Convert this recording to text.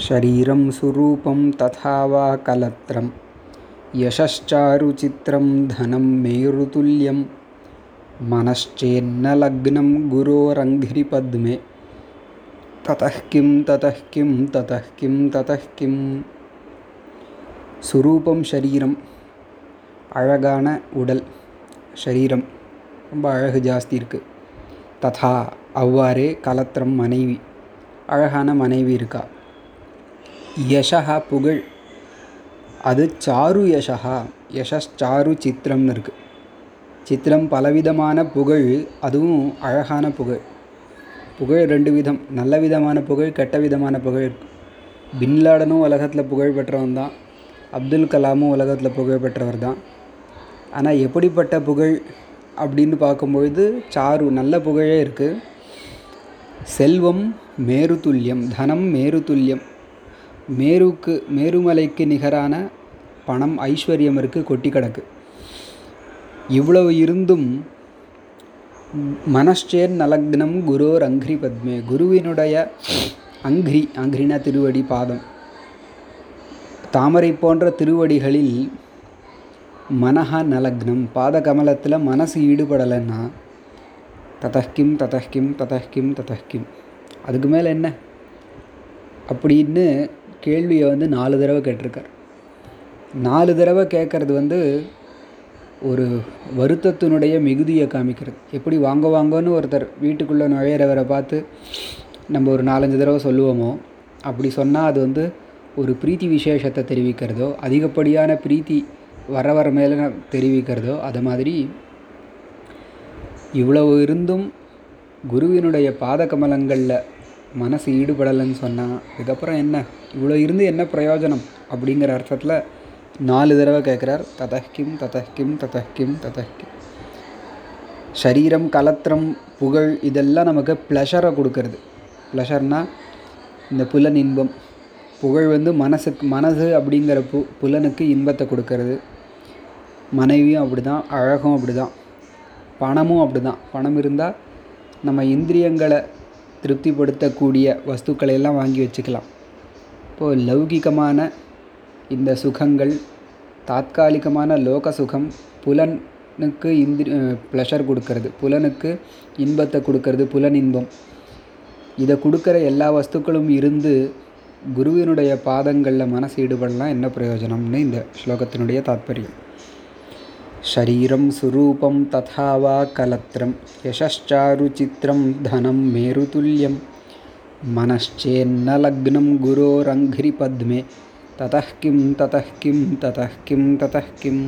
शरीरं सुरूपं तथा वा कलत्रं। यशश्चारुचित्रं धनं मेरुतुल्यं मनश्चेन्न लग्नं गुरोरङ्घ्रिपद्मे। ततः किं ततः किं ततः किं ततः किं। சுரூபம் சரீரம் அழகான உடல் சரீரம் ரொம்ப அழகு ஜாஸ்தி இருக்குது ததா அவ்வாறே கலத்திரம் மனைவி। அழகான மனைவி இருக்கா। யஷா புகழ். அது சாரு யஷா யஷஸ் சாரு சித்திரம்னு இருக்குது சித்திரம் பலவிதமான புகழ் அதுவும் அழகான புகழ். புகழ் ரெண்டு விதம். நல்ல விதமான புகழ் கெட்ட விதமான புகழ் இருக்கு. பின்லாடனும் உலகத்தில் புகழ் பெற்றவன் தான். அப்துல் கலாமும் உலகத்தில் புகழ் பெற்றவர் தான். ஆனால் எப்படிப்பட்ட புகழ் அப்படின்னு பார்க்கும்பொழுது சாரு நல்ல புகழே இருக்குது செல்வம் மேருதுல்யம் தனம் மேருதுல்யம். மேருக்கு மேருமலைக்கு நிகரான பணம் ஐஸ்வர்யமிற்கு கொட்டி கிடக்கு. இவ்வளவு இருந்தும் மனஷேர் நலக்னம் குரோர் அங்கிரி பத்மே. குருவினுடைய அங்கிரி அங்கிரினா திருவடி பாதம். தாமரை போன்ற திருவடிகளில் மனஹா நலக்னம் பாத கமலத்தில் மனசு ஈடுபடலைன்னா ததஹ்கிம் ததஹ்கிம் ததஹ்கிம் ததஹ்கிம். அதுக்கு மேலே என்ன? அப்படின்னு கேள்வியை வந்து நாலு தடவை கேட்டிருக்கார். நாலு தடவை கேட்குறது வந்து ஒரு வருத்தத்தினுடைய மிகுதியை காமிக்கிறது. எப்படி வாங்க வாங்கன்னு ஒருத்தர் வீட்டுக்குள்ளே நுழையிறவரை பார்த்து நம்ம ஒரு நாலஞ்சு தடவை சொல்லுவோமோ? அப்படி சொன்னால் அது வந்து ஒரு பிரீத்தி விசேஷத்தை தெரிவிக்கிறதோ அதிகப்படியான பிரீத்தி வர வர மேலே தெரிவிக்கிறதோ அது மாதிரி இவ்வளவு இருந்தும் குருவினுடைய பாத கமலங்களில் மனசு ஈடுபடலைன்னு சொன்னால் இதுக்கப்புறம் என்ன? இவ்வளோ இருந்து என்ன பிரயோஜனம்? அப்படிங்கிற அர்த்தத்தில் நாலு தடவை கேட்குறார் ததஹ்கிம் ததஹ்கிம் ததஹ்கிம் ததஹ்கிம். சரீரம் கலத்திரம் புகழ் இதெல்லாம் நமக்கு ப்ளஷரை கொடுக்கறது. ப்ளஷர்னால் இந்த புலன் இன்பம். புகழ் வந்து மனசுக்கு மனது அப்படிங்கிற பு புலனுக்கு இன்பத்தை கொடுக்கறது. மனைவியும் அப்படி தான் அழகும் அப்படி தான் பணமும் அப்படி தான் பணம் இருந்தால் நம்ம இந்திரியங்களை திருப்திப்படுத்தக்கூடிய வஸ்துக்களை எல்லாம் வாங்கி வச்சுக்கலாம். இப்போது லௌகிகமான இந்த சுகங்கள் தாத்காலிகமான லோக சுகம் புலனுக்கு இந்திரி ப்ளஷர் கொடுக்கறது. புலனுக்கு இன்பத்தை கொடுக்கறது புலன் இன்பம். இதை கொடுக்குற எல்லா வஸ்துக்களும் இருந்து குருவினுடைய பாதங்களில் மனசு ஈடுபடலாம். என்ன பிரயோஜனம்னு இந்த ஸ்லோகத்தினுடைய தாத்பரியம். शरीरं सुरूपं तथा वा कलत्रं यशश्चारुचित्रं धनं मेरुतुल्यं। मनश्चेन्न लग्नं गुरोरङ्घ्रिपद्मे ततः किं ततः किं ततः किं ततः किम्